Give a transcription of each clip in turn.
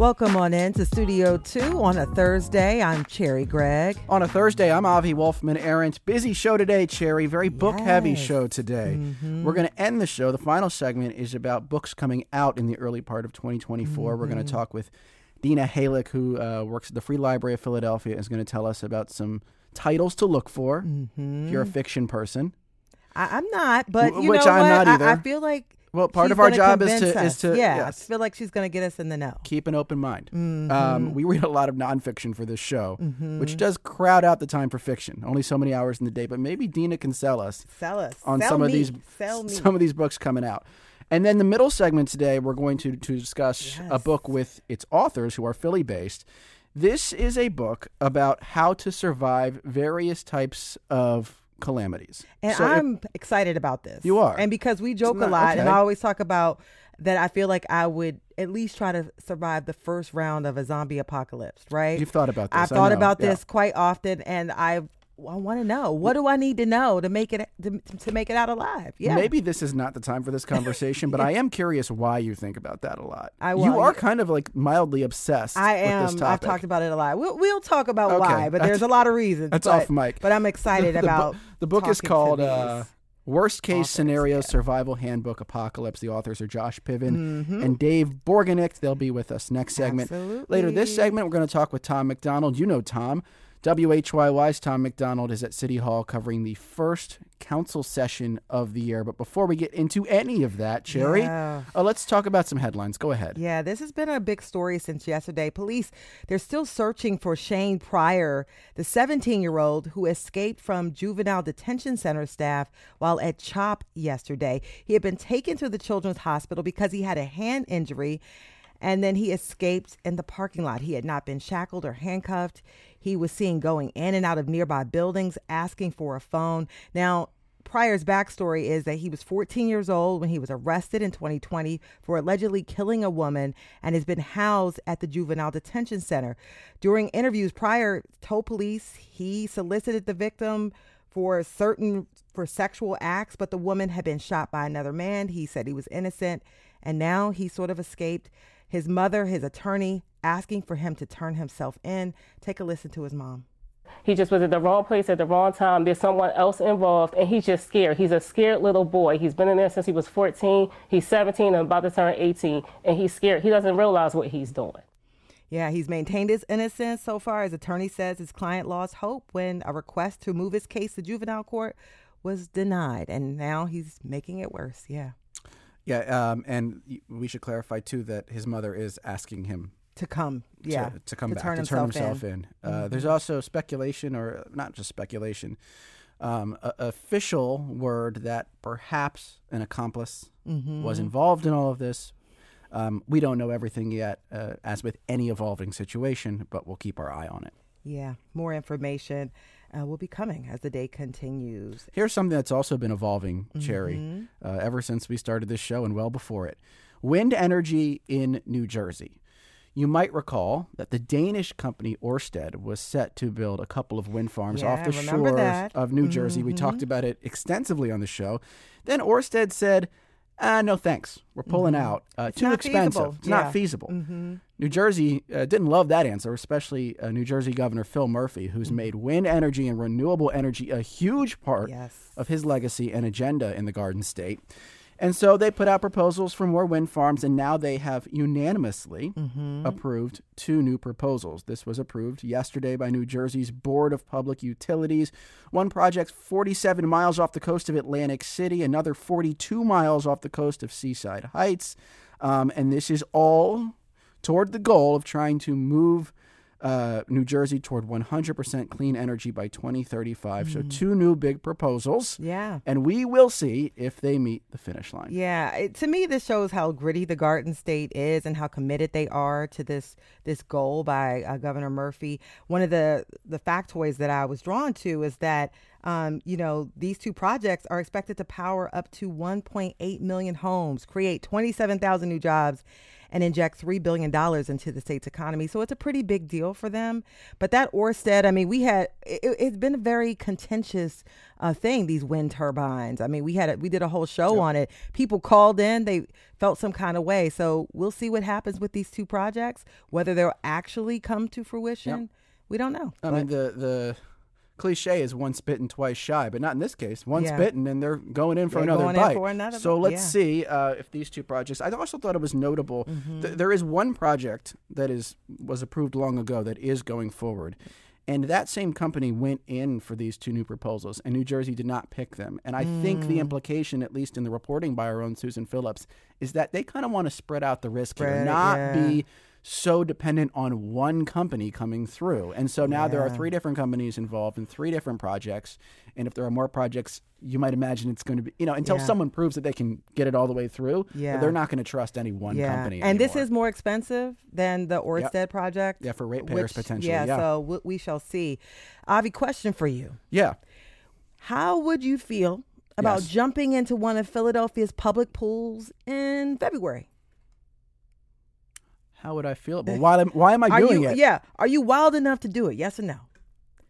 Welcome on in to Studio 2 on a Thursday. I'm Cherry Gregg. On a Thursday, I'm Avi Wolfman Arent. Busy show today, Cherry. Very book heavy Yes. show today. Mm-hmm. We're going to end the show. The final segment is about books coming out in the early part of 2024. We're Mm-hmm. going to talk with Dena Heilik, who uh, works at the Free Library of Philadelphia, is going to tell us about some titles to look for Mm-hmm. if you're a fiction person. I, I'm not, but you which know I'm what? not I- I, feel like Well, part she's of our job is to is to yeah. yes, I feel like she's going to get us in the know. keep an open mind. Mm-hmm. Um, we read a lot of nonfiction for this show, which does crowd out the time for fiction. Only so many hours in the day, but maybe Dena can sell us Sell us on Sell some of these Sell me. some of these books coming out. And then the middle segment today, we're going to to discuss a book with its authors who are Philly based. This is a book about how to survive various types of calamities. And So I'm excited about this. You are? And because we joke not- a lot, and. I always talk about that I feel like I would at least try to survive the first round of a zombie apocalypse, right? You've thought about this. I've thought about yeah. this quite often, and I I want to know what do I need to know to make it to, to make it out alive? Yeah, Maybe this is not the time for this conversation, but I am curious why you think about that a lot. I- you are kind of like mildly obsessed. I with am. I've talked about it a lot. We'll, we'll talk about Okay, why, but there's a lot of reasons. that's but, off mic. But I'm excited The bu- about the book is called uh, Worst Case authors, Scenario yeah. Survival Handbook Apocalypse. The authors are Josh Piven Mm-hmm. and Dave Borgenicht. They'll be with us next segment. Later this segment, we're going to talk with Tom MacDonald. You know Tom. WHYY's Tom MacDonald is at City Hall covering the first council session of the year. But before we get into any of that, Cherry, Yeah. uh, let's talk about some headlines. Go ahead. Yeah, this has been a big story since yesterday. Police, they're still searching for Shane Pryor, the 17 year old who escaped from juvenile detention center staff while at CHOP yesterday. He had been taken to the children's hospital because he had a hand injury and then he escaped in the parking lot. He had not been shackled or handcuffed. He was seen going in and out of nearby buildings asking for a phone. Now, Pryor's backstory is that he was 14 years old when he was arrested in 2020 for allegedly killing a woman and has been housed at the juvenile detention center. During interviews, Pryor told police he solicited the victim for certain for sexual acts, but the woman had been shot by another man. He said he was innocent, and now he sort of escaped. His mother, his attorney, asking for him to turn himself in. Take a listen to his mom. He just was at the wrong place at the wrong time. There's someone else involved, and he's just scared. He's a scared little boy. He's been in there since he was 14. He's 17 and about to turn 18, and he's scared. He doesn't realize what he's doing. Yeah, he's maintained his innocence so far. His attorney says his client lost hope when a request to move his case to juvenile court was denied, and now he's making it worse. Yeah, Yeah, um, and we should clarify too that his mother is asking him to come. Yeah, to, to come to back turn to turn himself in. in. Uh, There's also speculation, or not just speculation, um, a- official word that perhaps an accomplice Mm-hmm. was involved in all of this. Um, we don't know everything yet, uh, as with any evolving situation, but we'll keep our eye on it. Yeah, more information uh, will be coming as the day continues. Here's something that's also been evolving, Mm-hmm. Cherry, uh, ever since we started this show and well before it. Wind energy in New Jersey. You might recall that the Danish company Orsted was set to build a couple of wind farms Yeah, off the shores that. of New Jersey. We talked about it extensively on the show. Then Orsted said, ah, no thanks. We're pulling out. Uh, too expensive. feasible. It's Yeah. not feasible. New Jersey uh, didn't love that answer, especially uh, New Jersey Governor Phil Murphy, who's made wind energy and renewable energy a huge part Yes. of his legacy and agenda in the Garden State. And so they put out proposals for more wind farms, and now they have unanimously approved two new proposals. This was approved yesterday by New Jersey's Board of Public Utilities. One project 47 miles off the coast of Atlantic City, another 42 miles off the coast of Seaside Heights. Um, and this is all toward the goal of trying to move uh, New Jersey toward 100% clean energy by 2035. So, two new big proposals. Yeah. And we will see if they meet the finish line. Yeah, it, to me, this shows how gritty the Garden State is and how committed they are to this this goal by uh, Governor Murphy. One of the the factoids that I was drawn to is that um, you know these two projects are expected to power up to 1.8 million homes, create 27,000 new jobs, and inject $3 billion into the state's economy. So it's a pretty big deal for them. But that Orsted, I mean, we had, it, has been a very contentious uh, thing, these wind turbines. I mean, we had, a, we did a whole show yep. on it. People called in, they felt some kind of way. So we'll see what happens with these two projects, whether they'll actually come to fruition. Yep. We don't know. I mean, the, the, cliche is once bitten, twice shy, but not in this case. Once yeah. bitten, and they're going in for they're another bite. For another so let's yeah. see uh, if these two projects. I also thought it was notable. Mm-hmm. Th- there is one project that is was approved long ago that is going forward. And that same company went in for these two new proposals, and New Jersey did not pick them. And I mm. think the mm. implication, at least in the reporting by our own Susan Phillips, is that they kind of want to spread out the risk spread, here, not yeah. be so dependent on one company coming through. And so now yeah. there are three different companies involved in three different projects. And if there are more projects, you might imagine it's going to be, you know, until yeah. someone proves that they can get it all the way through, yeah. they're not going to trust any one yeah. company. And this is more expensive than the Orsted yep. project. Yeah, for ratepayers potentially. Yeah, yeah. so we, we shall see. Avi, question for you. Yeah. How would you feel about yes. jumping into one of Philadelphia's public pools in February? How would I feel? But eh, why, why am I Are doing you, it? Yeah. Are you wild enough to do it? Yes or no?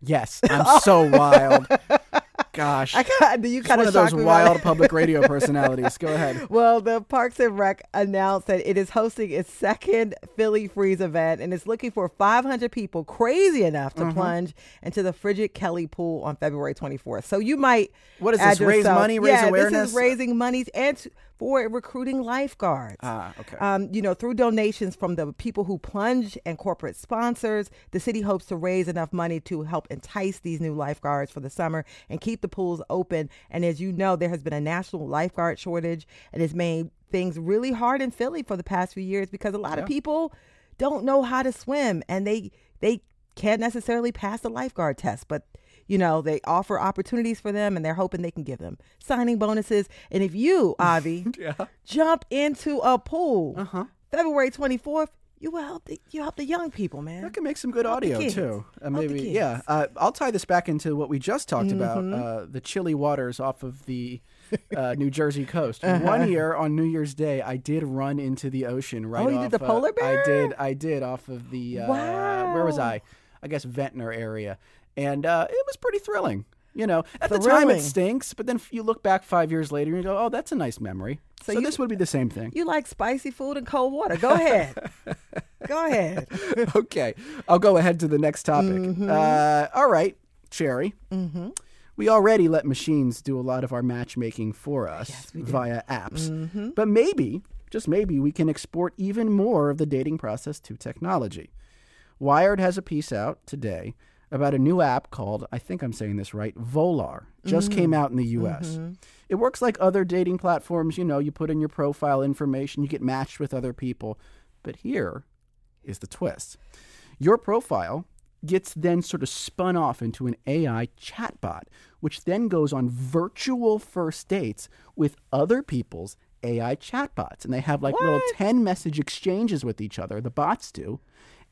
Yes. I'm so wild. Gosh. I got, you kind of one of those wild public radio personalities. Go ahead. Well, the Parks and Rec announced that it is hosting its second Philly Freeze event and it's looking for 500 people crazy enough to mm-hmm. plunge into the Frigid Kelly pool on February 24th. So you might. What is this? Yourself, raise money, raise yeah, awareness? This is raising money and for recruiting lifeguards. Ah, okay. Um, you know, through donations from the people who plunge and corporate sponsors, the city hopes to raise enough money to help entice these new lifeguards for the summer and keep the pools open. And as you know, there has been a national lifeguard shortage and it's made things really hard in Philly for the past few years because a lot yeah. of people don't know how to swim and they they can't necessarily pass the lifeguard test, but you know, they offer opportunities for them and they're hoping they can give them signing bonuses. And if you, Avi, yeah. jump into a pool uh-huh. February 24th, you will help the you help the young people, man. That can make some good help audio too. Uh, maybe, yeah. Uh, I'll tie this back into what we just talked mm-hmm. about: uh, the chilly waters off of the uh, New Jersey coast. Uh-huh. One year on New Year's Day, I did run into the ocean right. Oh, you off, did the polar bear? I did. I did off of the. wow. Uh, where was I? I guess Ventnor area, and uh, it was pretty thrilling. You know, at thrilling. the time it stinks, but then you look back five years later and you go, "Oh, that's a nice memory." So, so you, this would be the same thing. You like spicy food and cold water? Go ahead. go ahead. okay, I'll go ahead to the next topic. Mm-hmm. Uh, all right, Cherry. Mm-hmm. We already let machines do a lot of our matchmaking for us yes, via apps, mm-hmm. but maybe, just maybe, we can export even more of the dating process to technology. Wired has a piece out today about a new app called, I think I'm saying this right, Volar. Just mm-hmm. came out in the US. Mm-hmm. It works like other dating platforms. You know, you put in your profile information, you get matched with other people. But here is the twist your profile gets then sort of spun off into an AI chatbot, which then goes on virtual first dates with other people's AI chatbots. And they have like what? little 10 message exchanges with each other, the bots do.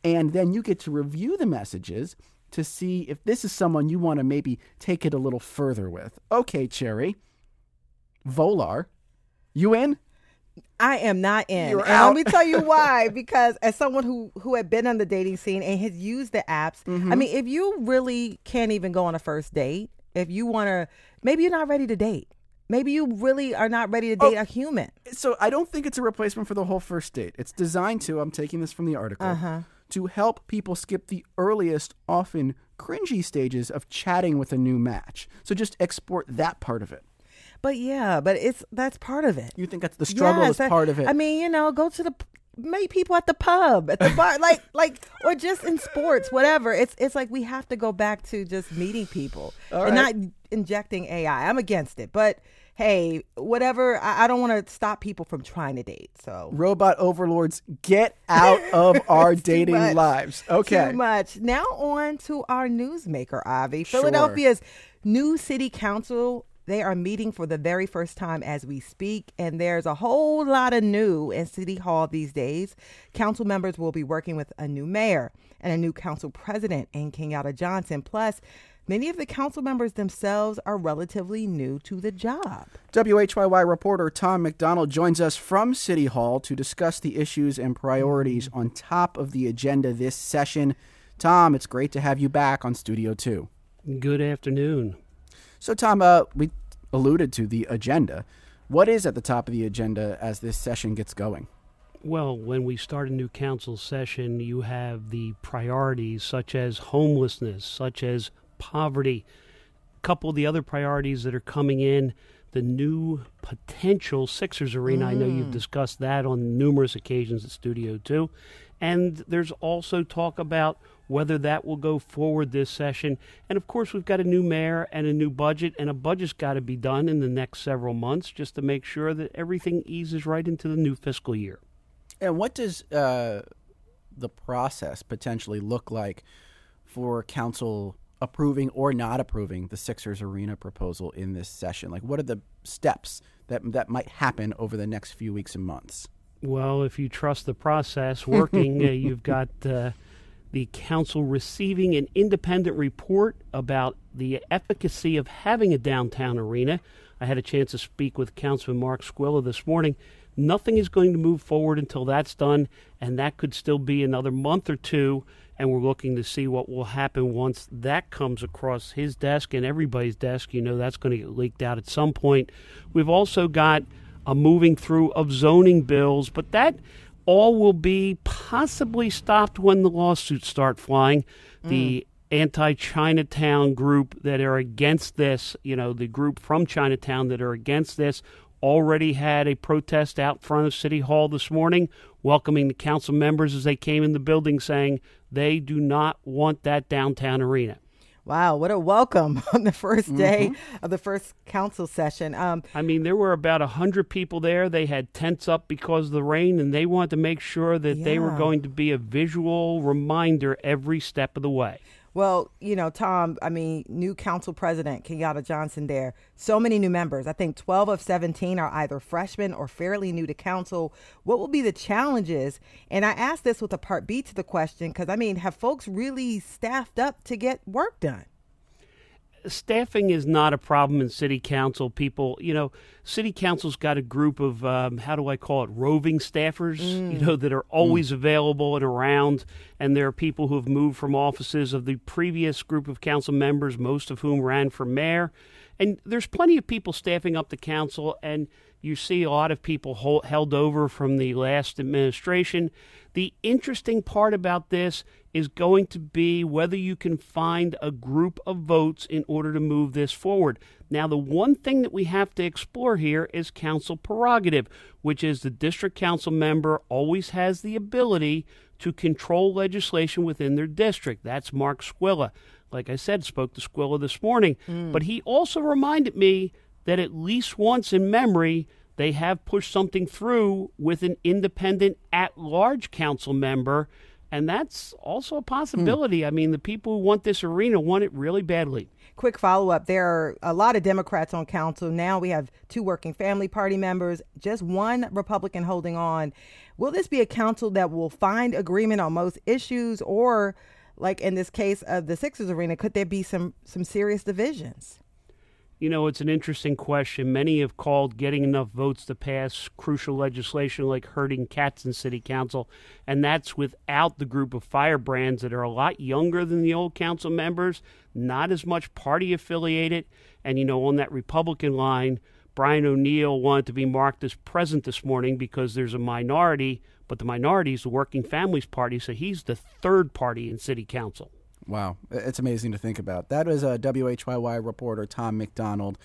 And then you get to review the messages to see if this is someone you want to maybe take it a little further with. Okay, Cherry. Volar, you in? I am not in. You're and out. let me tell you why. because as someone who who had been on the dating scene and has used the apps, mm-hmm. I mean, if you really can't even go on a first date, if you want to, maybe you're not ready to date. Maybe you really are not ready to date oh, a human. So I don't think it's a replacement for the whole first date. It's designed to. I'm taking this from the article. Uh-huh to help people skip the earliest, often cringy stages of chatting with a new match. So just export that part of it. But yeah, but it's that's part of it. You think that's the struggle yes, is part of it. I mean, you know, go to the meet people at the pub, at the bar, like like or just in sports, whatever. It's it's like we have to go back to just meeting people and not injecting AI. I'm against it, but hey, whatever. I, I don't want to stop people from trying to date. So robot overlords, get out of our dating lives. Okay, too much. Now on to our newsmaker, Avi. Sure. Philadelphia's new city council they are meeting for the very first time as we speak, and there's a whole lot of new in City Hall these days. Council members will be working with a new mayor and a new council president in Kenyatta Johnson. Plus, many of the council members themselves are relatively new to the job. WHYY reporter Tom MacDonald joins us from City Hall to discuss the issues and priorities on top of the agenda this session. Tom, it's great to have you back on Studio 2. Good afternoon. So, Tom, uh, we alluded to the agenda. What is at the top of the agenda as this session gets going? Well, when we start a new council session, you have the priorities such as homelessness, such as poverty. A couple of the other priorities that are coming in the new potential Sixers arena. Mm. I know you've discussed that on numerous occasions at Studio 2. And there's also talk about whether that will go forward this session. And of course, we've got a new mayor and a new budget, and a budget's got to be done in the next several months just to make sure that everything eases right into the new fiscal year. And what does uh, the process potentially look like for council approving or not approving the Sixers arena proposal in this session? Like, what are the steps that that might happen over the next few weeks and months? Well, if you trust the process working, uh, you've got uh, the council receiving an independent report about the efficacy of having a downtown arena. I had a chance to speak with Councilman Mark Squilla this morning, Nothing is going to move forward until that's done, and that could still be another month or two. And we're looking to see what will happen once that comes across his desk and everybody's desk. You know, that's going to get leaked out at some point. We've also got a moving through of zoning bills, but that all will be possibly stopped when the lawsuits start flying. Mm. The anti Chinatown group that are against this, you know, the group from Chinatown that are against this already had a protest out front of City Hall this morning, welcoming the council members as they came in the building, saying they do not want that downtown arena. Wow, what a welcome on the first day mm-hmm. of the first council session. Um, I mean, there were about 100 people there. They had tents up because of the rain, and they wanted to make sure that yeah. they were going to be a visual reminder every step of the way. Well, you know, Tom, I mean, new council president, Kenyatta Johnson there. So many new members. I think 12 of 17 are either freshmen or fairly new to council. What will be the challenges? And I asked this with a part B to the question because, I mean, have folks really staffed up to get work done? Staffing is not a problem in city council. People, you know, city council's got a group of um, how do I call it, roving staffers, mm. you know, that are always mm. available and around. And there are people who have moved from offices of the previous group of council members, most of whom ran for mayor. And there's plenty of people staffing up the council, and you see a lot of people hold, held over from the last administration. The interesting part about this is going to be whether you can find a group of votes in order to move this forward. Now, the one thing that we have to explore here is council prerogative, which is the district council member always has the ability to control legislation within their district. That's Mark Squilla. Like I said, spoke to Squilla this morning, mm. but he also reminded me that at least once in memory, they have pushed something through with an independent at large council member and that's also a possibility. I mean, the people who want this arena want it really badly. Quick follow up there are a lot of Democrats on council. Now we have two working family party members, just one Republican holding on. Will this be a council that will find agreement on most issues, or, like in this case of the Sixers arena, could there be some, some serious divisions? You know, it's an interesting question. Many have called getting enough votes to pass crucial legislation like herding cats in city council, and that's without the group of firebrands that are a lot younger than the old council members, not as much party affiliated, and you know, on that Republican line, Brian O'Neill wanted to be marked as present this morning because there's a minority, but the minority is the Working Families Party, so he's the third party in city council. Wow, it's amazing to think about. That is a WHYY reporter, Tom MacDonald,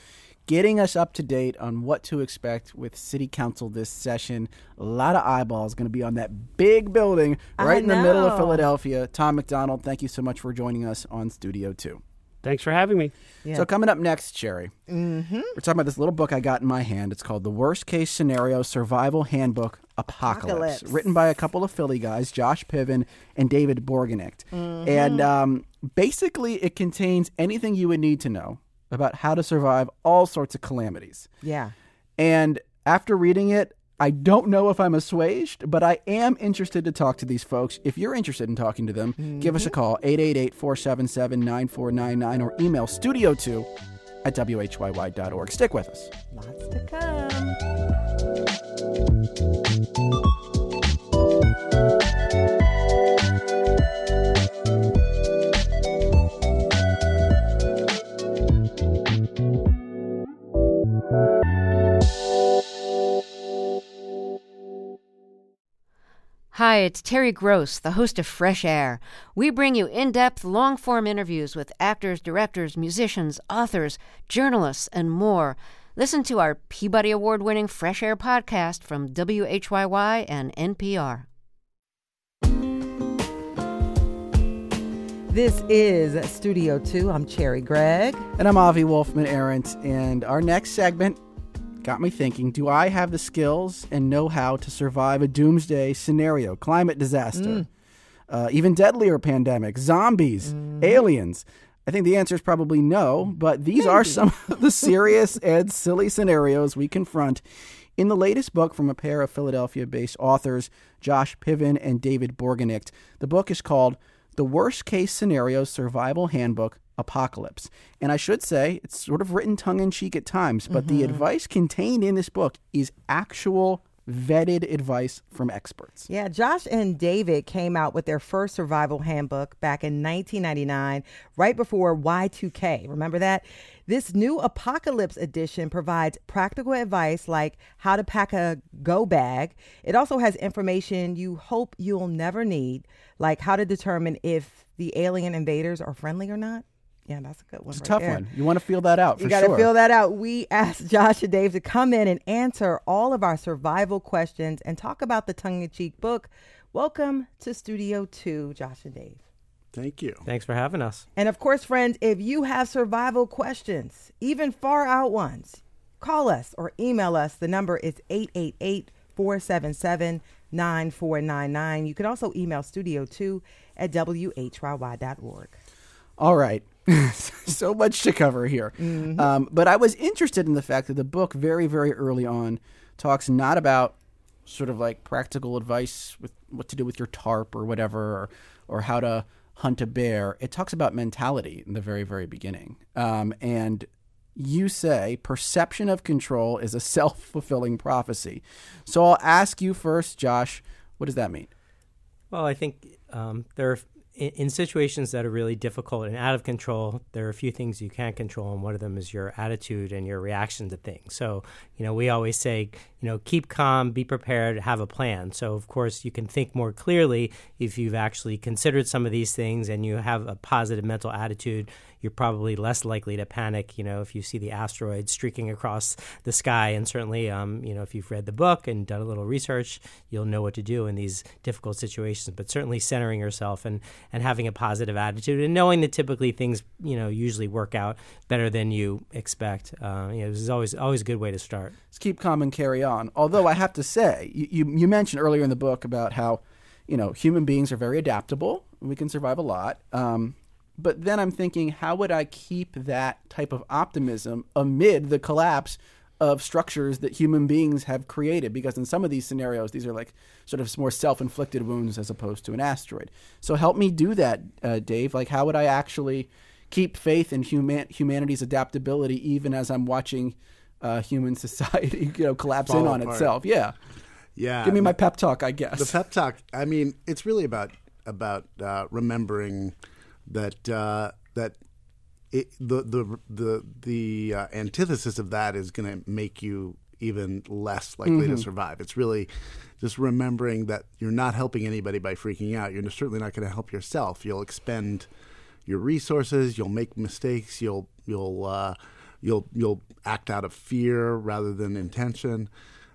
getting us up to date on what to expect with City Council this session. A lot of eyeballs going to be on that big building right in the middle of Philadelphia. Tom MacDonald, thank you so much for joining us on Studio 2. Thanks for having me. Yeah. So coming up next, Cherry, mm-hmm. we're talking about this little book I got in my hand. It's called "The Worst Case Scenario Survival Handbook Apocalypse,", Apocalypse. written by a couple of Philly guys, Josh Piven and David Borgenicht. Mm-hmm. And um, basically, it contains anything you would need to know about how to survive all sorts of calamities. Yeah. And after reading it, I don't know if I'm assuaged, but I am interested to talk to these folks. If you're interested in talking to them, mm-hmm. give us a call, 888 477 9499, or email studio2 at whyy.org. Stick with us. Lots to come. Hi, it's Terry Gross, the host of Fresh Air. We bring you in depth, long form interviews with actors, directors, musicians, authors, journalists, and more. Listen to our Peabody Award winning Fresh Air podcast from WHYY and NPR. This is Studio 2. I'm Cherry Gregg. And I'm Avi Wolfman Arent. And our next segment got me thinking do I have the skills and know how to survive a doomsday scenario, climate disaster, mm. uh, even deadlier pandemic, zombies, mm. aliens? I think the answer is probably no, but these Maybe. are some of the serious and silly scenarios we confront in the latest book from a pair of Philadelphia based authors, Josh Piven and David Borgenicht. The book is called The Worst Case Scenarios Survival Handbook apocalypse. And I should say, it's sort of written tongue in cheek at times, but mm-hmm. the advice contained in this book is actual vetted advice from experts. Yeah, Josh and David came out with their first survival handbook back in 1999, right before Y2K. Remember that? This new apocalypse edition provides practical advice like how to pack a go bag. It also has information you hope you'll never need, like how to determine if the alien invaders are friendly or not. Yeah, that's a good one. It's right a tough there. one. You want to feel that out. You got to sure. feel that out. We asked Josh and Dave to come in and answer all of our survival questions and talk about the tongue in cheek book. Welcome to Studio 2, Josh and Dave. Thank you. Thanks for having us. And of course, friends, if you have survival questions, even far out ones, call us or email us. The number is 888 477 9499. You can also email studio2 at whyy.org. All right. so much to cover here. Mm-hmm. Um, but I was interested in the fact that the book, very, very early on, talks not about sort of like practical advice with what to do with your tarp or whatever, or, or how to hunt a bear. It talks about mentality in the very, very beginning. Um, and you say perception of control is a self fulfilling prophecy. So I'll ask you first, Josh, what does that mean? Well, I think um, there are in, in, situations that are really difficult and out of control, there are a few things you can't control, and one of them is your attitude and your reaction to things. So, you know, we always say, you know, keep calm, be prepared, have a plan. So, of course, you can think more clearly if you've actually considered some of these things and you have a positive mental attitude you're probably less likely to panic, you know, if you see the asteroid streaking across the sky. And certainly, um, you know, if you've read the book and done a little research, you'll know what to do in these difficult situations. But certainly centering yourself and, and having a positive attitude and knowing that typically things, you know, usually work out better than you expect. Uh, you know, this is always, always a good way to start. Keep calm and carry on. Although I have to say, you, you, you mentioned earlier in the book about how, you know, human beings are very adaptable. We can survive a lot. Um, but then I'm thinking, how would I keep that type of optimism amid the collapse of structures that human beings have created? Because in some of these scenarios, these are like sort of more self inflicted wounds as opposed to an asteroid. So help me do that, uh, Dave. Like, how would I actually keep faith in human- humanity's adaptability even as I'm watching uh, human society, you know, collapse Fall in on apart. itself? Yeah. Yeah. Give me my pep talk, I guess. The pep talk. I mean, it's really about about uh, remembering that uh, that it, the the the the uh, antithesis of that is going to make you even less likely mm-hmm. to survive. It's really just remembering that you're not helping anybody by freaking out. You're certainly not going to help yourself. You'll expend your resources. You'll make mistakes. You'll you'll uh, you'll you'll act out of fear rather than intention.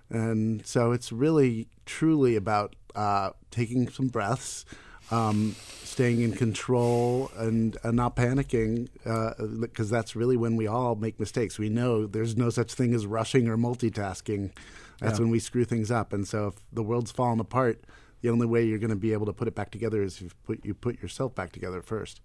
And so it's really truly about uh, taking some breaths um, staying in control and, and not panicking because uh, that's really when we all make mistakes. We know there's no such thing as rushing or multitasking. That's yeah. when we screw things up. And so if the world's falling apart, the only way you're going to be able to put it back together is if you put, you put yourself back together first.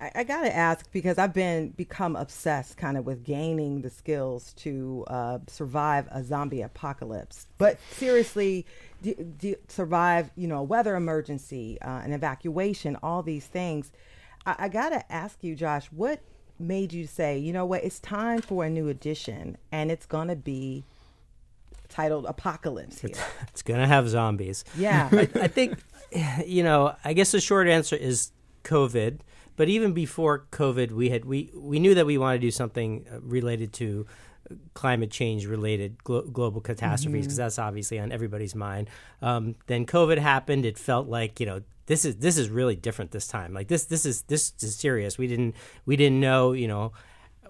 I, I gotta ask because I've been become obsessed kind of with gaining the skills to uh, survive a zombie apocalypse. But seriously, do, do survive you know a weather emergency, uh, an evacuation, all these things. I, I gotta ask you, Josh, what made you say, you know what, it's time for a new edition, and it's gonna be titled Apocalypse here. It's gonna have zombies. Yeah. I, I think, you know, I guess the short answer is COVID. But even before COVID, we had we we knew that we wanted to do something uh, related to climate change related glo- global catastrophes because that's obviously on everybody's mind. Um, then COVID happened. It felt like you know this is this is really different this time. Like this this is this is serious. We didn't we didn't know you know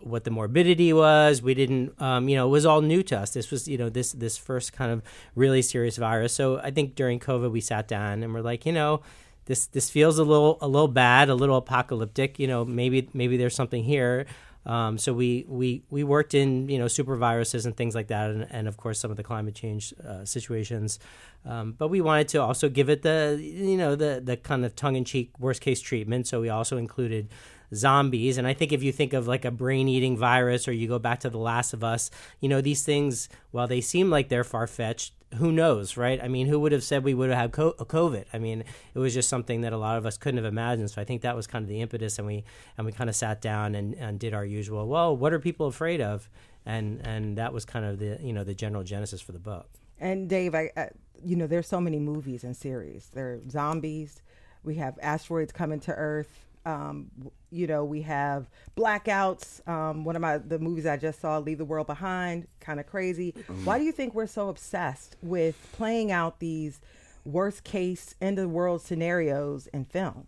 what the morbidity was. We didn't, um, you know, it was all new to us. This was, you know, this this first kind of really serious virus. So I think during COVID we sat down and we're like, you know, this this feels a little a little bad, a little apocalyptic. You know, maybe maybe there's something here. Um, so we, we we worked in you know super viruses and things like that, and, and of course some of the climate change uh, situations. Um, but we wanted to also give it the you know the the kind of tongue in cheek worst case treatment. So we also included zombies. And I think if you think of like a brain eating virus or you go back to The Last of Us, you know, these things, while they seem like they're far fetched, who knows, right? I mean, who would have said we would have had COVID? I mean, it was just something that a lot of us couldn't have imagined. So I think that was kind of the impetus, and we and we kind of sat down and, and did our usual. Well, what are people afraid of? And and that was kind of the you know the general genesis for the book. And Dave, I, I you know, there's so many movies and series. There are zombies. We have asteroids coming to Earth. Um, you know, we have blackouts. Um, one of my the movies I just saw, Leave the World Behind, kind of crazy. Mm. Why do you think we're so obsessed with playing out these worst case end of the world scenarios in film?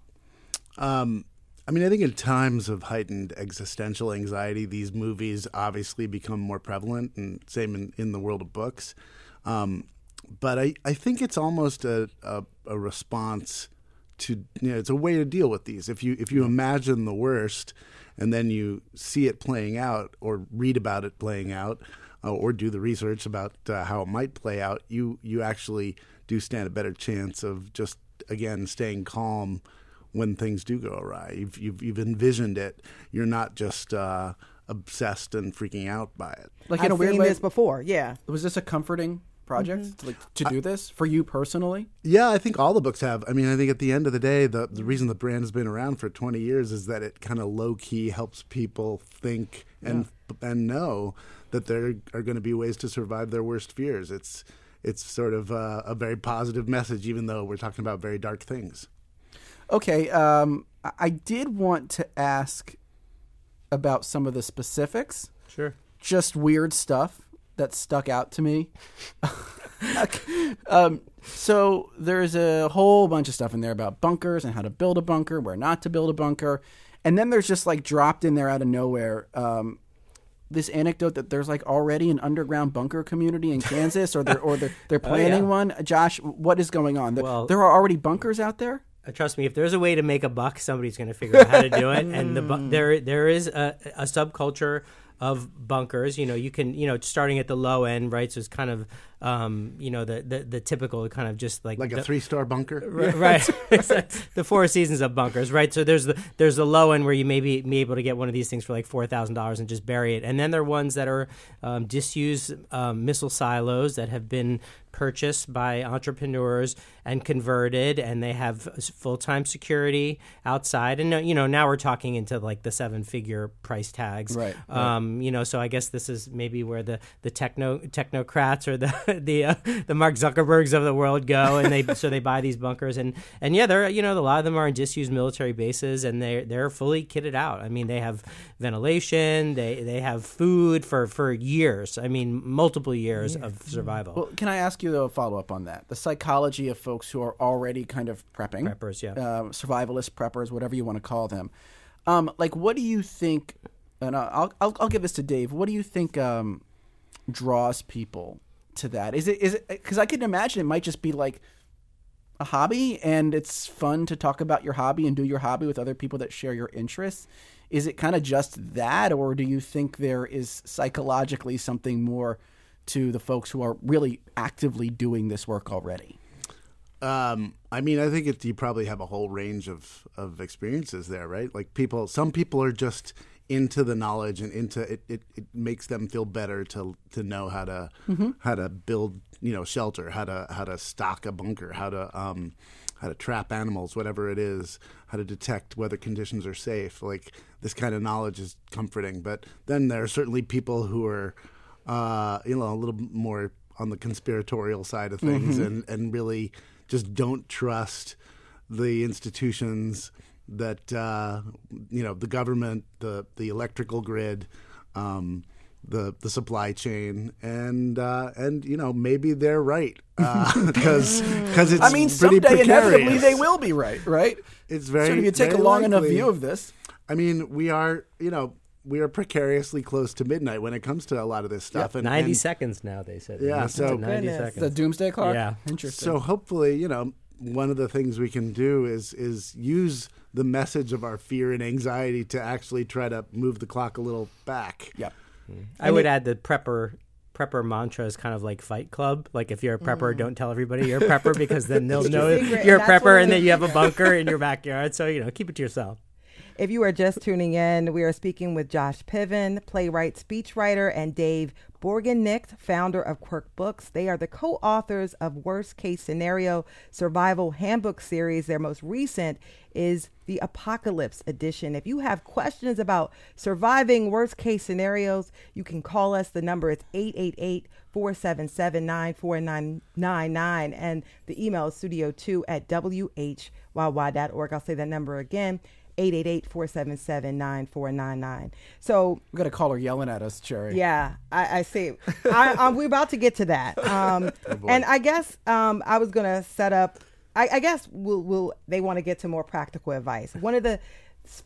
Um, I mean, I think in times of heightened existential anxiety, these movies obviously become more prevalent, and same in, in the world of books. Um, but I, I think it's almost a, a, a response to you know it's a way to deal with these. If you if you imagine the worst and then you see it playing out or read about it playing out uh, or do the research about uh, how it might play out you you actually do stand a better chance of just again staying calm when things do go awry. You've you've, you've envisioned it. You're not just uh, obsessed and freaking out by it. Like I've in a weird way this before yeah. Was this a comforting project mm-hmm. like to do this for you personally? Yeah i think all the books have. I mean i think at the end of the day the, the reason the brand has been around for 20 years is that it kind of low-key helps people think and yeah. and know that there are going to be ways to survive their worst fears. It's it's sort of a, a very positive message even though we're talking about very dark things. Okay um, i did want to ask about some of the specifics. Sure. Just weird stuff that stuck out to me. um, so there's a whole bunch of stuff in there about bunkers and how to build a bunker, where not to build a bunker, and then there's just like dropped in there out of nowhere. Um, this anecdote that there's like already an underground bunker community in Kansas, or they're or they're, they're planning oh, yeah. one. Josh, what is going on? Well, there are already bunkers out there. Uh, trust me, if there's a way to make a buck, somebody's going to figure out how to do it. and the bu- there there is a, a subculture of bunkers. You know, you can, you know, starting at the low end, right? So it's kind of um, you know, the, the, the typical kind of just like like a three star bunker, right? the four seasons of bunkers, right? So there's the there's the low end where you may be, be able to get one of these things for like four thousand dollars and just bury it, and then there are ones that are um, disused um, missile silos that have been purchased by entrepreneurs and converted, and they have full time security outside, and you know now we're talking into like the seven figure price tags, right? Um, right. You know, so I guess this is maybe where the the techno technocrats or the the uh, the Mark Zuckerbergs of the world go, and they so they buy these bunkers, and and yeah, they're you know a lot of them are in disused military bases, and they they're fully kitted out. I mean, they have ventilation, they they have food for for years. I mean, multiple years yeah. of survival. Well, can I ask you though a follow up on that? The psychology of folks who are already kind of prepping, preppers, yeah, uh, survivalist preppers, whatever you want to call them. Um, like, what do you think? And I'll, I'll, I'll give this to Dave. What do you think um, draws people to that? Is it is it because I can imagine it might just be like a hobby and it's fun to talk about your hobby and do your hobby with other people that share your interests. Is it kind of just that, or do you think there is psychologically something more to the folks who are really actively doing this work already? Um, I mean, I think it, you probably have a whole range of, of experiences there, right? Like people, some people are just into the knowledge and into it, it, it makes them feel better to to know how to how to build you know shelter how to how to stock a bunker how to um how to trap animals whatever it is how to detect whether conditions are safe. Like this kind of knowledge is comforting. But then there are certainly people who are uh you know a little more on the conspiratorial side of things and and really just don't trust the institutions that uh, you know the government, the the electrical grid, um, the the supply chain, and uh, and you know maybe they're right because because it's I mean, pretty someday inevitably they will be right, right? It's very so if you take a very long enough view of this, I mean, we are you know we are precariously close to midnight when it comes to a lot of this stuff. and, 90 and seconds now, they said. Yeah, so- 90 Goodness. seconds. the doomsday clock. Yeah. interesting. So hopefully, you know, one of the things we can do is is use the message of our fear and anxiety to actually try to move the clock a little back. yep. I would add the prepper prepper mantra is kind of like Fight Club. Like if you're a prepper, don't tell everybody you're a prepper because then they'll know Mm. secret, you're a and that's what prepper and it then you have a bunker in your backyard. So you know, keep it to yourself. If you are just tuning in, we are speaking with Josh Piven, playwright, speechwriter, and Dave Borgenicht, founder of Quirk Books. They are the co authors of Worst Case Scenario Survival Handbook series. Their most recent is the Apocalypse Edition. If you have questions about surviving worst case scenarios, you can call us. The number is 888 477 9499. And the email is studio2 at whyy.org. I'll say that number again 888-477-9499. So We got a caller yelling at us, Cherry. yeah, I, I see. I, um, we're about to get to that. Um, and I guess um, I was gonna set up. I, I guess we'll, we'll they want to get to more practical advice. One of the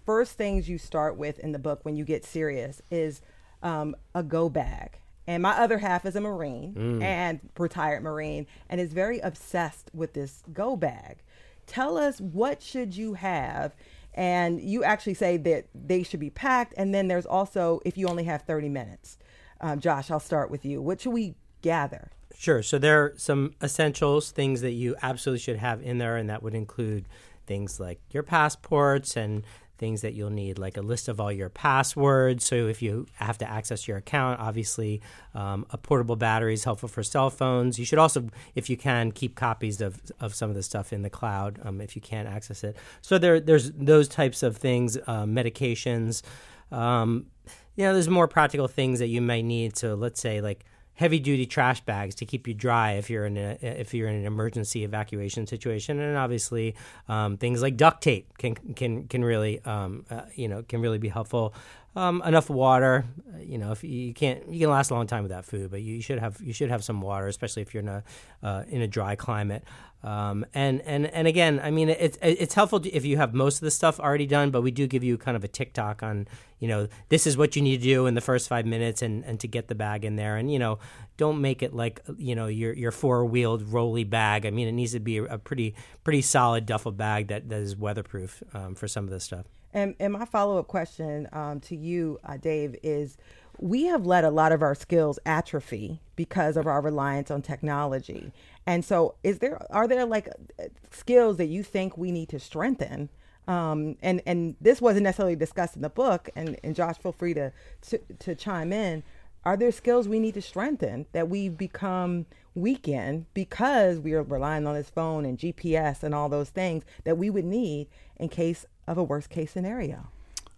first things you start with in the book when you get serious is um, a go bag. And my other half is a Marine and retired Marine and is very obsessed with this go bag. Tell us what should you have and you actually say that they should be packed. And then there's also if you only have 30 minutes um, josh i'll start with you. What should we gather? Sure. So there are some essentials, things that you absolutely should have in there, and that would include things like your passports and things that you'll need, like a list of all your passwords. So if you have to access your account, obviously um, a portable battery is helpful for cell phones. You should also, if you can, keep copies of, of some of the stuff in the cloud um, if you can't access it. So there, there's those types of things, uh, medications. Um, you know, there's more practical things that you might need. So let's say like heavy duty trash bags to keep you dry if you're in a if you're in an emergency evacuation situation, and obviously um, things like duct tape can can can really um, uh, you know can really be helpful. Um, enough water, you know, if you, can't, you can last a long time without food, but you should have you should have some water, especially if you're in a uh, in a dry climate. Um, and and and again, I mean, it's it's helpful if you have most of the stuff already done, but we do give you kind of a TikTok on, you know, this is what you need to do in the first five minutes, and, and to get the bag in there, and you know, don't make it like you know your your four wheeled rolly bag. I mean, it needs to be a, a pretty pretty solid duffel bag that, that is weatherproof um, for some of this stuff. And, and my follow-up question um, to you uh, dave is we have let a lot of our skills atrophy because of our reliance on technology. And so is there are there like skills that you think we need to strengthen? Um, and and this wasn't necessarily discussed in the book and, and josh feel free to, to to chime in. Are there skills we need to strengthen that we've become weak in because we are relying on this phone and gps and all those things that we would need in case of a worst case scenario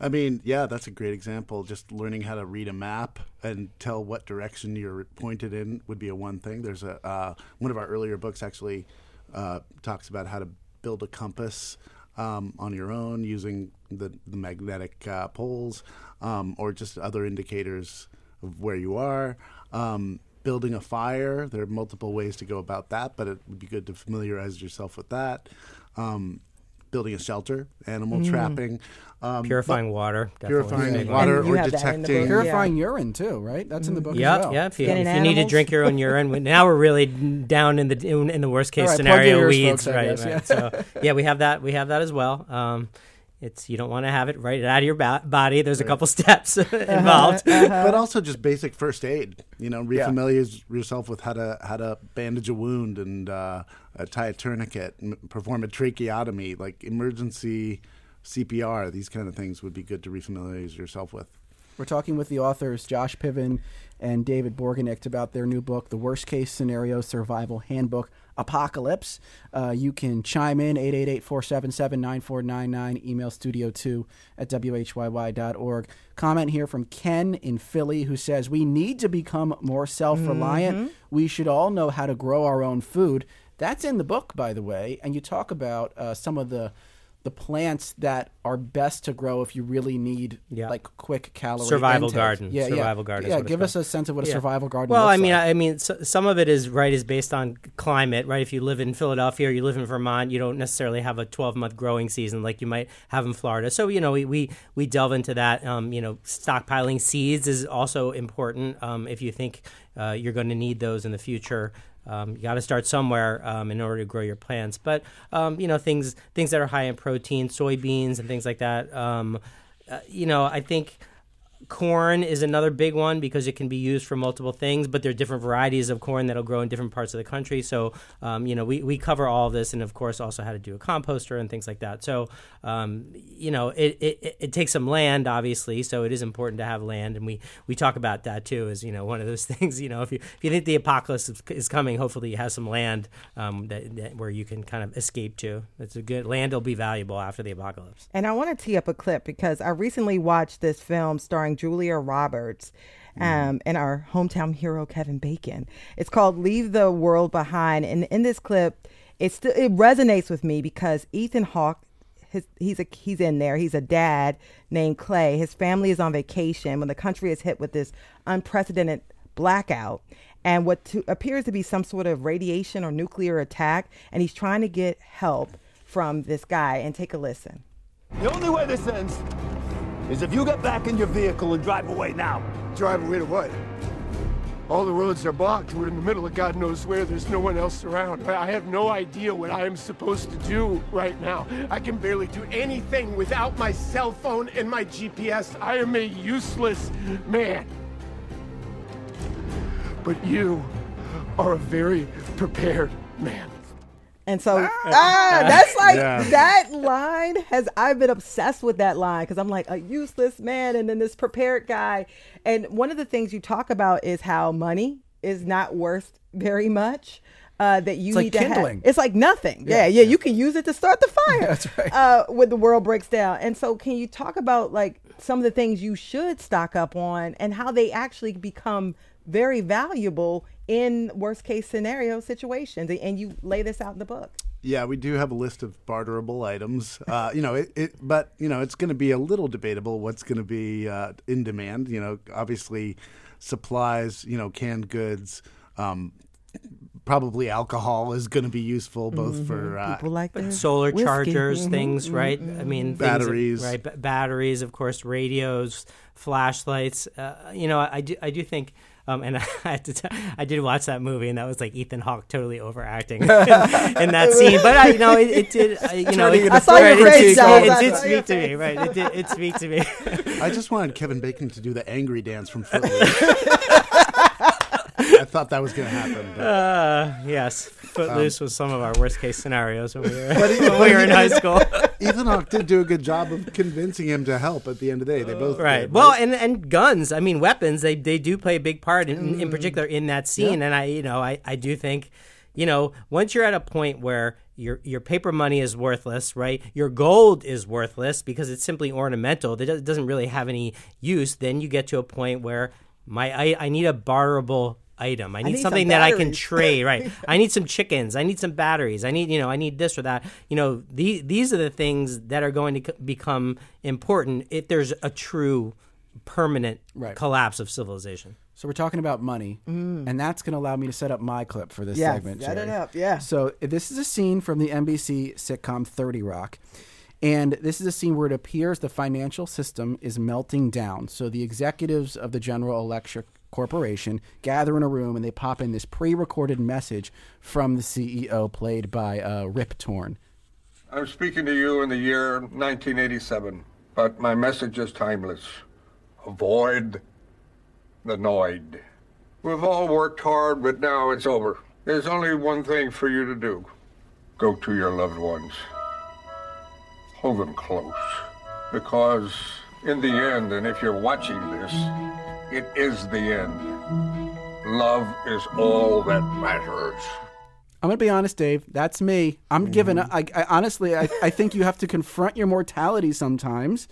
I mean, yeah, that's a great example. Just learning how to read a map and tell what direction you're pointed in would be a one thing. There's a uh, one of our earlier books actually uh, talks about how to build a compass um, on your own using the, the magnetic uh, poles um, or just other indicators of where you are. Um, building a fire, there are multiple ways to go about that, but it would be good to familiarize yourself with that. Um, building a shelter, animal trapping, um, Purifying water, definitely. purifying Big water And or have that in the book. detecting. Purifying urine too, right? That's in the book Yeah, as well. yeah. If you, if you need to drink your own urine, we- now we're really down in the in, in the worst case All right, plug scenario ears, weeds, folks, right? guess, right. So yeah, we have that. We have that as well. Um, it's you don't want to have it right out of your ba- body. There's a couple steps involved. but also just basic first aid. You know, refamiliarize yourself with how to how to bandage a wound and uh, uh, tie a tourniquet, and perform a tracheotomy, like emergency CPR. These kind of things would be good to refamiliarize yourself with. We're talking with the authors Josh Piven and David Borgenicht about their new book, The Worst Case Scenario Survival Handbook Apocalypse. Uh, you can chime in 888-477-9499, email studio2 at whyy.org. Comment here from Ken in Philly who says, We need to become more self-reliant. Mm-hmm. We should all know how to grow our own food. That's in the book, by the way, and you talk about uh, some of the the plants that are best to grow if you really need Yeah. like quick calorie Survival intake. garden. Yeah, Survival yeah. garden Yeah, give us a sense of what a Yeah. survival garden. Well, I mean, like. I, I mean, so, some of it is right is based on climate, right? If you live in Philadelphia or you live in Vermont, you don't necessarily have a 12 month growing season like you might have in Florida. So you know, we we, we delve into that. Um, you know, stockpiling seeds is also important um, if you think uh, you're going to need those in the future. Um, you got to start somewhere um, in order to grow your plants. But um, you know, things things that are high in protein, soybeans, and things like that. Um, uh, you know, I think corn is another big one because it can be used for multiple things, but there are different varieties of corn that'll grow in different parts of the country. So, um, you know, we, we cover all of this and, of course, also how to do a composter and things like that. So, um, you know, it, it, it- takes some land, obviously, so it is important to have land. And we, we talk about that, too, as, you know, one of those things, you know, if you, if you think the apocalypse is, is coming, hopefully you have some land um, that, that where you can kind of escape to. It's a good, land will be valuable after the apocalypse. And I want to tee up a clip because I recently watched this film starring Julia Roberts um, and our hometown hero Kevin Bacon. It's called "Leave the World Behind," and in this clip, it still it resonates with me because Ethan Hawke. His, he's a he's in there. He's a dad named Clay. His family is on vacation when the country is hit with this unprecedented blackout and what to, appears to be some sort of radiation or nuclear attack. And he's trying to get help from this guy. And take a listen. The only way this ends is if you get back in your vehicle and drive away now. Drive away to what? All the roads are blocked. We're in the middle of God knows where. There's no one else around. I have no idea what I am supposed to do right now. I can barely do anything without my cell phone and my GPS. I am a useless man. But you are a very prepared man. And so, ah, that's like Yeah. that line has. I've been obsessed with that line because I'm like a useless man, and then this prepared guy. And one of the things you talk about is how money is not worth very much. Uh, that you It's like need to have. kindling. It's like nothing. Yeah, yeah, You can use it to start the fire. That's right. Uh, when the world breaks down. And so, can you talk about like some of the things you should stock up on and how they actually become very valuable in worst case scenario situations? And- And you lay this out in the book. Yeah, we do have a list of barterable items. Uh, you know, it, it, but you know, it's going to be a little debatable what's going to be uh, in demand. You know, obviously, supplies. You know, canned goods. Um, probably alcohol is going to be useful both for uh, People like But their solar whiskey. chargers, Mhm, things, mhm, right? mhm. I mean, things that- Batteries. right? ba- batteries, of course, radios, flashlights. Uh, you know, I do, I do think. Um, and I, had to t- I did watch that movie, and that was like Ethan Hawke totally overacting in, in that scene. But I, you know, it, it did. I, you know, Turning it, I saw your right, it face, did- It did speak to me, right? It did. It speak to me. I just wanted Kevin Bacon to do the angry dance from Footloose. I thought that was going to happen. But. Uh, yes, Footloose was some of our worst case scenarios when we were, when we were in high school. Ethan Hawke did do a good job of convincing him to help at the end of the day. They both right did, well and and guns i mean weapons they they do play a big part in, Mm. in particular in that scene and i you know i i do think you know once you're at a point where your your paper money is worthless right your gold is worthless because it's simply ornamental It does- doesn't really have any use then you get to a point where my i, I need a barterable item i need, need some something that i can batteries. trade right i need some chickens i need some batteries i need you know i need this or that you know these these are the things that are going to c- become important if there's a true permanent Right. collapse of civilization So we're talking about money, and that's going to allow me to set up my clip for this Mm. Yes, segment. set it up, yeah. So this is a scene from the NBC sitcom Thirty Rock, and this is a scene where it appears the financial system is melting down. So the executives of the General Electric Corporation gather in a room and they pop in this pre-recorded message from the CEO, played by uh, Rip Torn. I'm speaking to you in the year 1987, but my message is timeless. Avoid the Noid. We've all worked hard, but now it's over. There's only one thing for you to do go to your loved ones, hold them close. Because in the end, and if you're watching this, it is the end. Love is all that matters. I'm gonna be honest, Dave. That's me. I'm mm-hmm. giving up. I, I honestly, I, I think you have to confront your mortality sometimes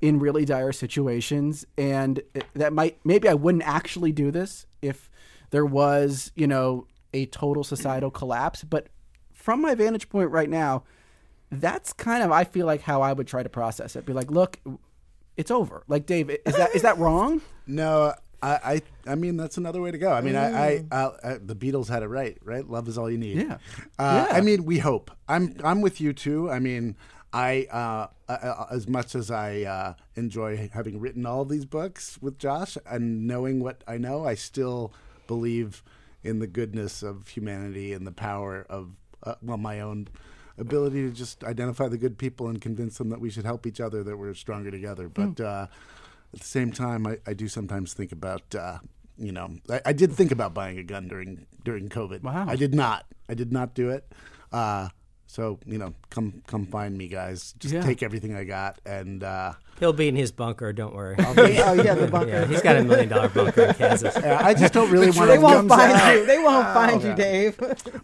in really dire situations, and that might maybe I wouldn't actually do this if there was, you know, a total societal collapse. But from my vantage point right now, that's kind of I feel like how I would try to process it. Be like, look, it's over. Like, Dave, is that is that wrong? No, I, I, I mean that's another way to go. I mean, I, I, I, I, the Beatles had it right, right? Love is all you need. Yeah. Uh, Yeah. I mean, we hope. I'm, I'm with you too. I mean, I, uh, uh, as much as I uh, enjoy having written all these books with Josh and knowing what I know, I still believe in the goodness of humanity and the power of, uh, well, my own ability to just identify the good people and convince them that we should help each other, that we're stronger together. But uh, at the same time, I, I do sometimes think about, uh, you know, I, I did think about buying a gun during during COVID. Wow. I did not. I did not do it. Uh, so you know, come come find me, guys. Just Yeah. take everything I got, and uh, He'll be in his bunker. Don't worry. I'll be- Oh, yeah, the bunker. Yeah, he's got a million dollar bunker in Kansas. Yeah, I just don't really want They to. won't find you. They won't find you, Dave.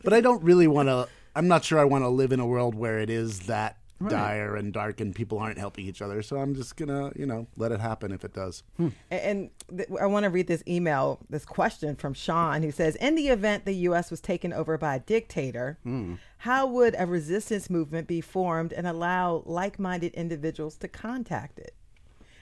but I don't really want to. I'm not sure I want to live in a world where it is that Right. dire and dark and people aren't helping each other. So I'm just gonna, you know, let it happen if it does. Hmm. And- And th- I want to read this email, this question from Sean, who says In the event the U.S. was taken over by a dictator, hmm. how would a resistance movement be formed and allow like minded individuals to contact it?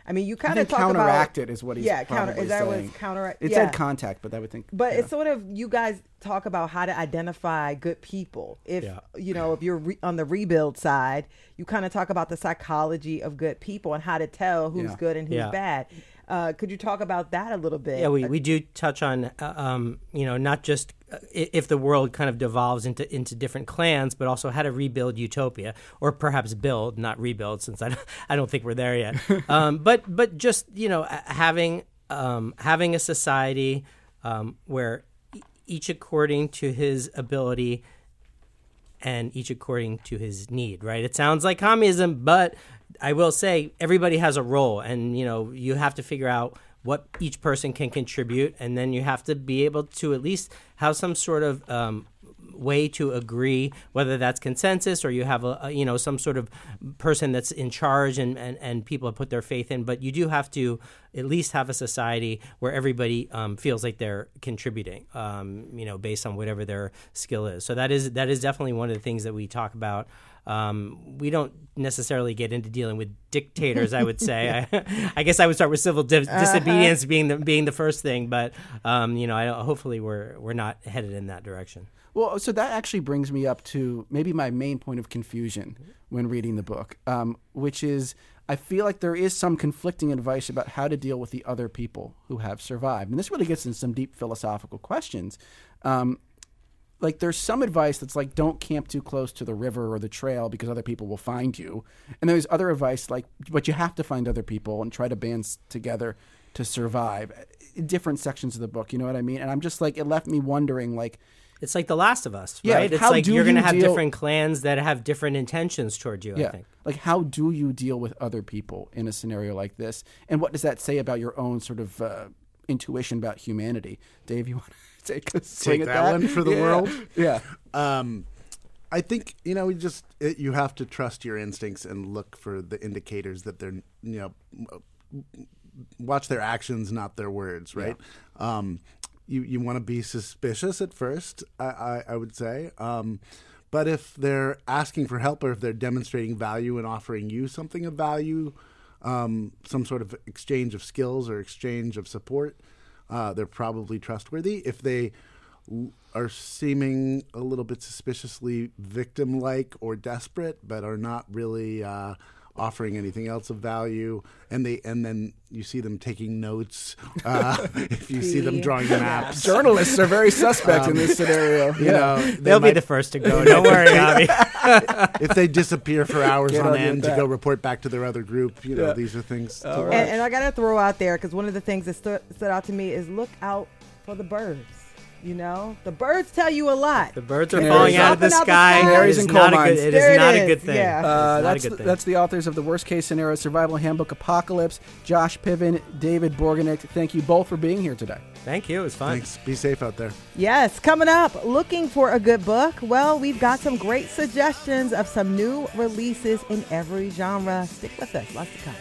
I mean, you kind of counteract about it is what he's yeah, counter. Is that saying. what's counteract? It yeah. said contact, but I would think. But yeah. it's sort of you guys talk about how to identify good people. If Yeah. you know, if you're re- on the rebuild side, you kind of talk about the psychology of good people and how to tell who's good and who's bad. Uh, could you talk about that a little bit? Yeah, we, we do touch on, uh, um, you know, not just uh, if the world kind of devolves into, into different clans, but also how to rebuild utopia, or perhaps build, not rebuild, since I don't, I don't think we're there yet. um, but but just you know, having um, having a society um, where each according to his ability and each according to his need, right? It sounds like communism, but I will say everybody has a role and you know, you have to figure out what each person can contribute and then you have to be able to at least have some sort of um, way to agree whether that's consensus or you have a, a you know some sort of person that's in charge and, and, and people have put their faith in. But you do have to at least have a society where everybody um, feels like they're contributing um, you know based on whatever their skill is. So that is that is definitely one of the things that we talk about um, we don't necessarily get into dealing with dictators. I would say. I, I guess I would start with civil dis- disobedience being the being the first thing, but um, you know, I, hopefully we're we're not headed in that direction. Well, so that actually brings me up to maybe my main point of confusion when reading the book, um, which is I feel like there is some conflicting advice about how to deal with the other people who have survived. And this really gets into some deep philosophical questions. Um, like there's some advice that's like don't camp too close to the river or the trail because other people will find you and there's other advice like but you have to find other people and try to band together to survive in different sections of the book you know what i mean and i'm just like it left me wondering like It's like The Last of Us, Yeah, right? like, it's like do you're going to you have deal- different clans that have different intentions toward you. I yeah think. like how do you deal with other people in a scenario like this and what does that say about your own sort of uh, intuition about humanity dave you want to take a swing Take at that one for the Yeah. world? yeah Um, I think you know, you just it, you have to trust your instincts and look for the indicators that they're you know, watch their actions, not their words, right? Um, you you want to be suspicious at first, I I, I would say. Um, but if they're asking for help or if they're demonstrating value and offering you something of value, um, some sort of exchange of skills or exchange of support, uh, they're probably trustworthy. If they are seeming a little bit suspiciously victim like or desperate, but are not really uh, offering anything else of value, and they and then you see them taking notes. Uh, if you see them drawing maps, journalists are very suspect in this scenario you know, they They'll be the first to go. Don't worry, Avi. if they disappear for hours Get on on end to go report back to their other group, you know, Yeah. these are things. to All. And, and I got to throw out there because one of the things that stood, stood out to me is look out for the birds. You know, the birds tell you a lot. The birds are Canaries falling out of the dropping the sky. sky. It Canaries is in not a good. It There is it not a good thing. yeah. It's Uh, not a that's good the, thing. that's the authors of the Worst Case Scenario Survival Handbook Apocalypse, Josh Piven, David Borgenicht. Thank you both for being here today. Thank you. It was fun. Thanks. Be safe out there. Yes, coming up, looking for a good book? Well, we've got some great suggestions of some new releases in every genre. Stick with us. Lots to come.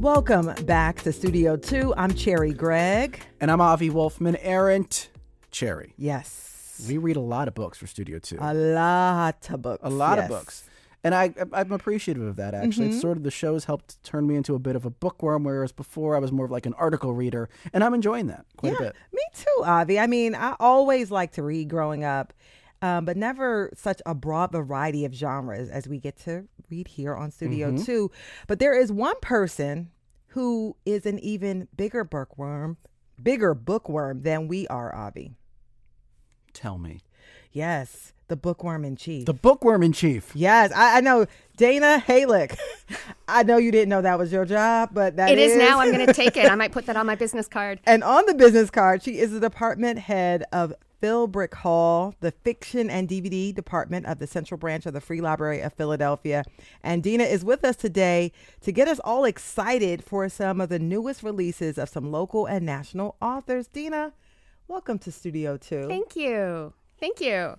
Welcome back to Studio 2. I'm Cherry Gregg. And I'm Avi Wolfman Arent Cherry. Yes. We read a lot of books for Studio 2. A lot of books. a lot of books. And I, I'm appreciative of that, actually. Mm-hmm. It's sort of the show's helped turn me into a bit of a bookworm, whereas before I was more of like an article reader. And I'm enjoying that quite a bit. me too, Avi. I mean, I always liked to read growing up, um, but never such a broad variety of genres as we get to read here on Studio Mm-hmm. 2. But there is one person who is an even bigger bookworm, bigger bookworm than we are, Avi. Tell me. Yes, the bookworm in chief. The bookworm in chief. yes, I, I know. Dena Heilik. I know you didn't know that was your job, but that It is now. I'm going to take it. I might put that on my business card. And on the business card, she is the department head of Philbrick Hall, the fiction and DVD department of the Central Branch of the Free Library of Philadelphia. And Dena is with us today to get us all excited for some of the newest releases of some local and national authors. Dena, welcome to Studio 2. Thank you. Thank you.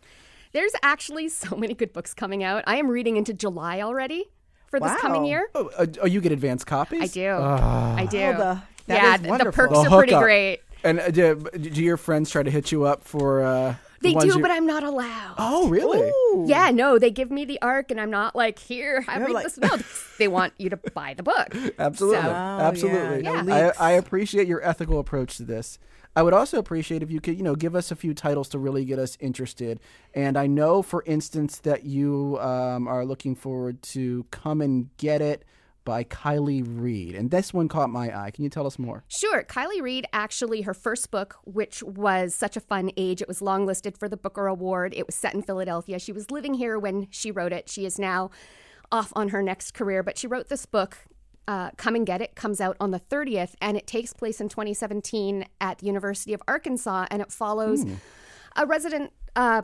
There's actually so many good books coming out. I am reading into July already for this coming year. Oh, uh, oh, you get advanced copies? I do. I do. Oh, the- that yeah, is the perks The are pretty great. And uh, do, do your friends try to hit you up for uh, the They ones do, you- but I'm not allowed. Oh, really? Ooh. Yeah, no, they give me the arc, and I'm not like, here, I You're read like- this. No, they want you to buy the book. Absolutely. So- Absolutely. yeah, no I. I appreciate your ethical approach to this. I would also appreciate if you could, you know, give us a few titles to really get us interested. And I know, for instance, that you um, are looking forward to "Come and Get It" by Kiley Reid, and this one caught my eye. Can you tell us more? Sure. Kiley Reid, actually, her first book, which was such a fun age, it was longlisted for the Booker Award. It was set in Philadelphia. She was living here when she wrote it. She is now off on her next career, but she wrote this book. Uh, Come and Get It comes out on the 30th, and it takes place in 2017 at the University of Arkansas, and it follows a resident. Uh,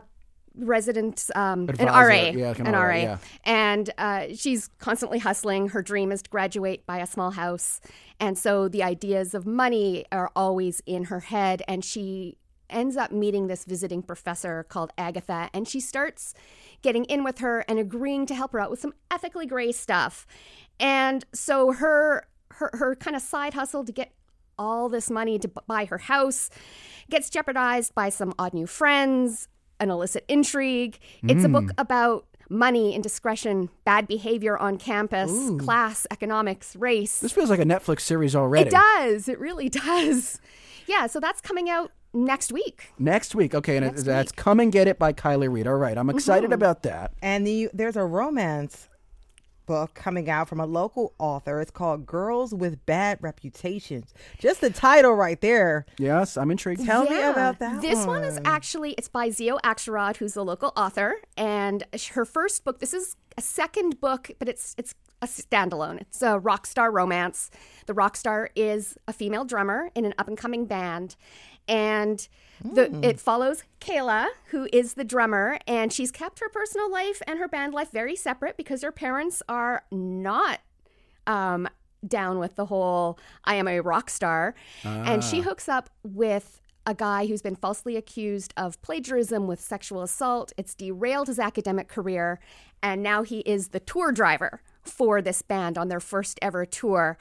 resident um, an RA, yeah, like an an RA, RA, yeah. and uh, she's constantly hustling. Her dream is to graduate, buy a small house, and so the ideas of money are always in her head. And she ends up meeting this visiting professor called Agatha, and she starts getting in with her and agreeing to help her out with some ethically gray stuff. And so her her her kind of side hustle to get all this money to buy her house gets jeopardized by some odd new friends, an illicit intrigue. It's a book about money, indiscretion, bad behavior on campus, class, economics, race. This feels like a Netflix series already. It does. It really does. Yeah, so that's coming out next week. Next week, okay, and it, Next that's week. Mm-hmm. "Come and Get It" by Kiley Reid. All right, I'm excited about that. And the, there's a romance book coming out from a local author. It's called Girls with Bad Reputations. Just the title right there. Yes, I'm intrigued. Tell me about that. This one is actually it's by Xio Axelrod, who's the local author, and her first book. This is a second book, but it's it's a standalone. It's a rock star romance. The rock star is a female drummer in an up and coming band, and the it follows Kayla, who is the drummer, and she's kept her personal life and her band life very separate because her parents are not um, down with the whole I am a rock star. And she hooks up with a guy who's been falsely accused of plagiarism with sexual assault. It's derailed his academic career. And now he is the tour driver for this band on their first ever tour.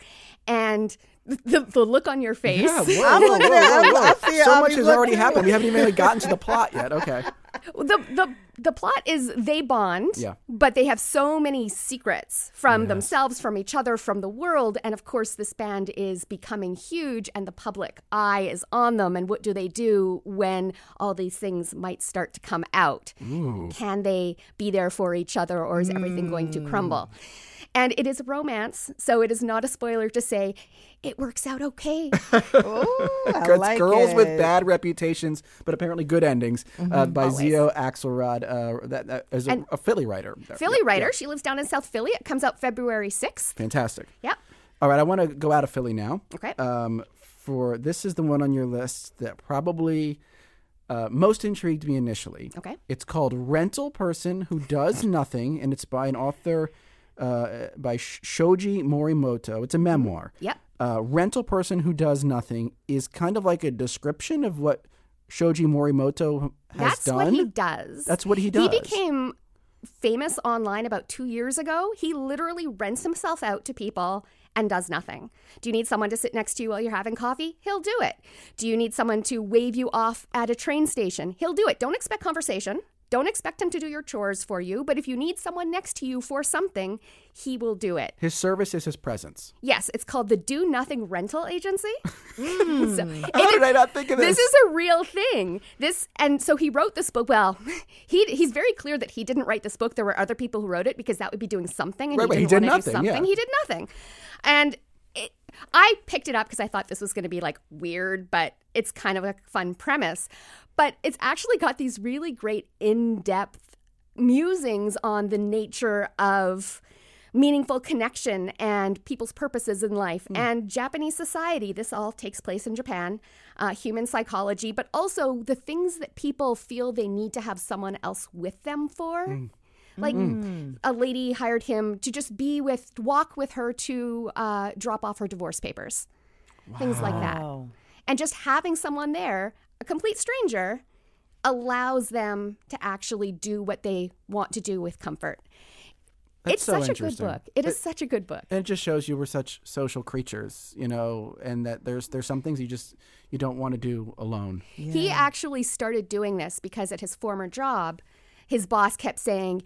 And the, the look on your face. Yeah, whoa, whoa, whoa, whoa, whoa. so much has already happened. We haven't even really gotten to the plot yet. Okay. the the the plot is they bond, Yeah. but they have so many secrets from themselves, from each other, from the world, and of course this band is becoming huge, and the public eye is on them. And what do they do when all these things might start to come out? Can they be there for each other, or is everything going to crumble? And it is a romance, so it is not a spoiler to say it works out okay. Ooh, I It's like Girls with. Bad Reputations, but apparently good endings uh, by Always. Xio Axelrod. Uh, that, that is a, a Philly writer. Philly Yeah, writer, yeah. she lives down in South Philly. It comes out February 6th. Fantastic. Yep. All right, I want to go out of Philly now. Okay. Um, for this is the one on your list that probably uh, most intrigued me initially. Okay. It's called Rental Person Who Does Nothing, and it's by an author uh, by Shoji Morimoto. It's a memoir. Yep. Uh, Rental Person Who Does Nothing is kind of like a description of what Shoji Morimoto has That's done. what he does. That's what he does. He became famous online about two years ago. He literally rents himself out to people and does nothing. Do you need someone to sit next to you while you're having coffee? He'll do it. Do you need someone to wave you off at a train station? He'll do it. Don't expect conversation. Don't expect him to do your chores for you, but if you need someone next to you for something, he will do it. His service is his presence. Yes, it's called the Do Nothing Rental Agency. So hmm. How did I not think of this? This is a real thing. This and so he wrote this book. Well, he he's very clear that he didn't write this book. There were other people who wrote it because that would be doing something, and Right, he didn't did want to do nothing, something. yeah. He did nothing, and. It, I picked it up because I thought this was going to be like weird, but it's kind of a fun premise. But it's actually got these really great in depth musings on the nature of meaningful connection and people's purposes in life and Japanese society. This all takes place in Japan, uh, human psychology, but also the things that people feel they need to have someone else with them for. Like a lady hired him to just be with, walk with her to uh, drop off her divorce papers, things like that. And just having someone there, a complete stranger, allows them to actually do what they want to do with comfort. That's it's so such a good book. It is such a good book. And it just shows you we're such social creatures, you know, and that there's there's some things you just you don't want to do alone. He actually started doing this because at his former job, his boss kept saying,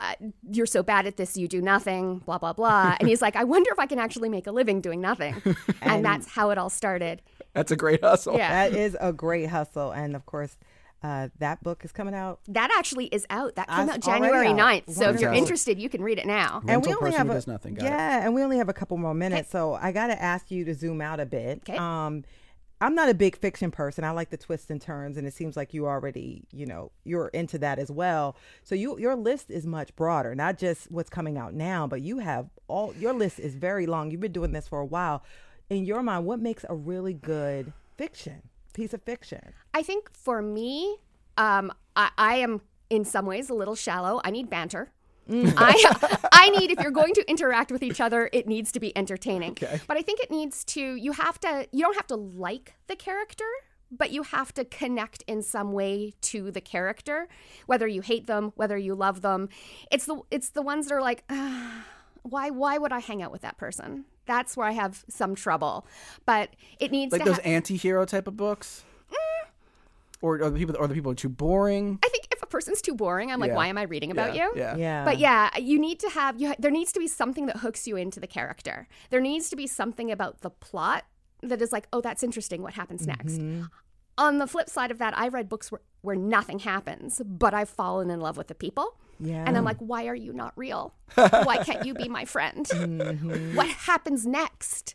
uh, You're so bad at this, you do nothing, blah, blah, blah. and he's like, I wonder if I can actually make a living doing nothing. and that's how it all started. That's a great hustle. Yeah. That is a great hustle. And of course, uh, that book is coming out. That actually is out. That came out it's already January out. 9th. So if you're interested, you can read it now. and we only have a, does nothing. Got it. and we only have a couple more minutes, so I got to ask you to zoom out a bit. Okay. Um, I'm not a big fiction person. I like the twists and turns, and it seems like you already, you know, you're into that as well. So you, your list is much broader, not just what's coming out now, but you have all. Your list is very long. You've been doing this for a while. In your mind, what makes a really good fiction piece of fiction? I think for me, um, I, I am in some ways a little shallow. I need banter. I I need if you're going to interact with each other, it needs to be entertaining. But I think it needs to you have to you don't have to like the character, but you have to connect in some way to the character, whether you hate them, whether you love them. It's the it's the ones that are like "Ah, why why would I hang out with that person? That's where I have some trouble. But it needs to be. Like those ha- anti-hero type of books? Or are the people or the people too boring? I think if a person's too boring, I'm like, Yeah. why am I reading about Yeah, you? yeah. Yeah. But yeah, you need to have you. There needs to be something that hooks you into the character. There needs to be something about the plot that is like, oh, that's interesting. What happens next? On the flip side of that, I've read books where, where nothing happens, but I've fallen in love with the people. Yeah. And I'm like, why are you not real? why can't you be my friend? Mm-hmm. What happens next?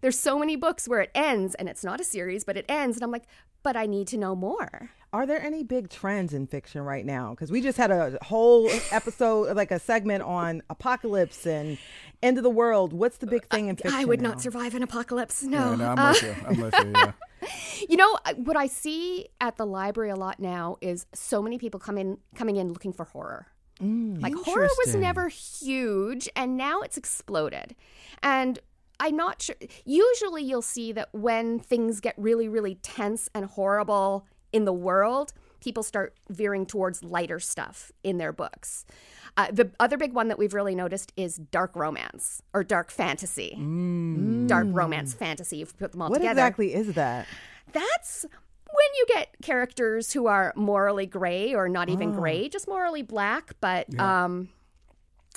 There's so many books where it ends, and it's not a series, but it ends, and I'm like, but I need to know more. Are there any big trends in fiction right now? Because we just had a whole episode, like a segment on apocalypse and end of the world. What's the big thing in fiction? I would now? not survive an apocalypse. No. Yeah, no, I'm Uh, with you. I'm with you. Yeah. You know what I see at the library a lot now is so many people come in coming in looking for horror. like horror was never huge and now it's exploded. And I'm not sure usually you'll see that when things get really really tense and horrible in the world, people start veering towards lighter stuff in their books. Uh, the other big one that we've really noticed is dark romance or dark fantasy. Dark romance fantasy. If you put them all What together exactly is that? that's when you get characters who are morally gray or not even Oh. gray, just morally black. But um,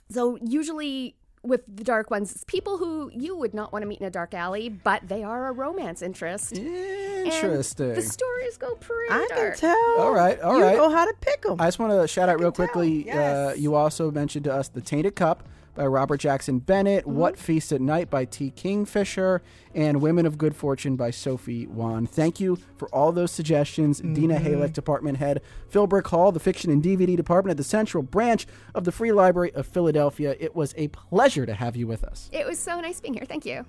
so usually with the dark ones, it's people who you would not want to meet in a dark alley, but they are a romance interest. Interesting. And the stories go pretty I dark. can tell. All right, all you right. know how to pick them. I just want to shout out real quickly. Uh, you also mentioned to us The Tainted Cup by Robert Jackson Bennett, Mm-hmm. What Feast at Night by T. Kingfisher, and Women of Good Fortune by Sophie Wan. Thank you for all those suggestions. Dena Mm-hmm. Heilik, Department Head, Philbrick Hall, the Fiction and DVD Department at the Central Branch of the Free Library of Philadelphia. It was a pleasure to have you with us. It was so nice being here. Thank you.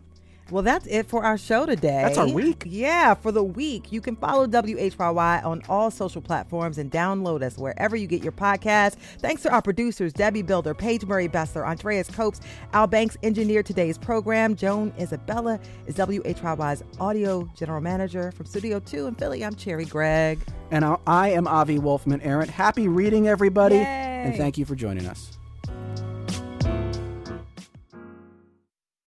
Well, that's it for our show today. That's our week. Yeah, for the week. You can follow WHYY on all social platforms and download us wherever you get your podcast. Thanks to our producers, Debbie Builder, Paige Murray Bessler, Andreas Copes, Al Banks engineered today's program. Joan Isabella is WHYY's audio general manager from Studio 2 in Philly. I'm Cherry Gregg. And I, am Avi Wolfman Arent. Happy reading, everybody. Yay. And thank you for joining us.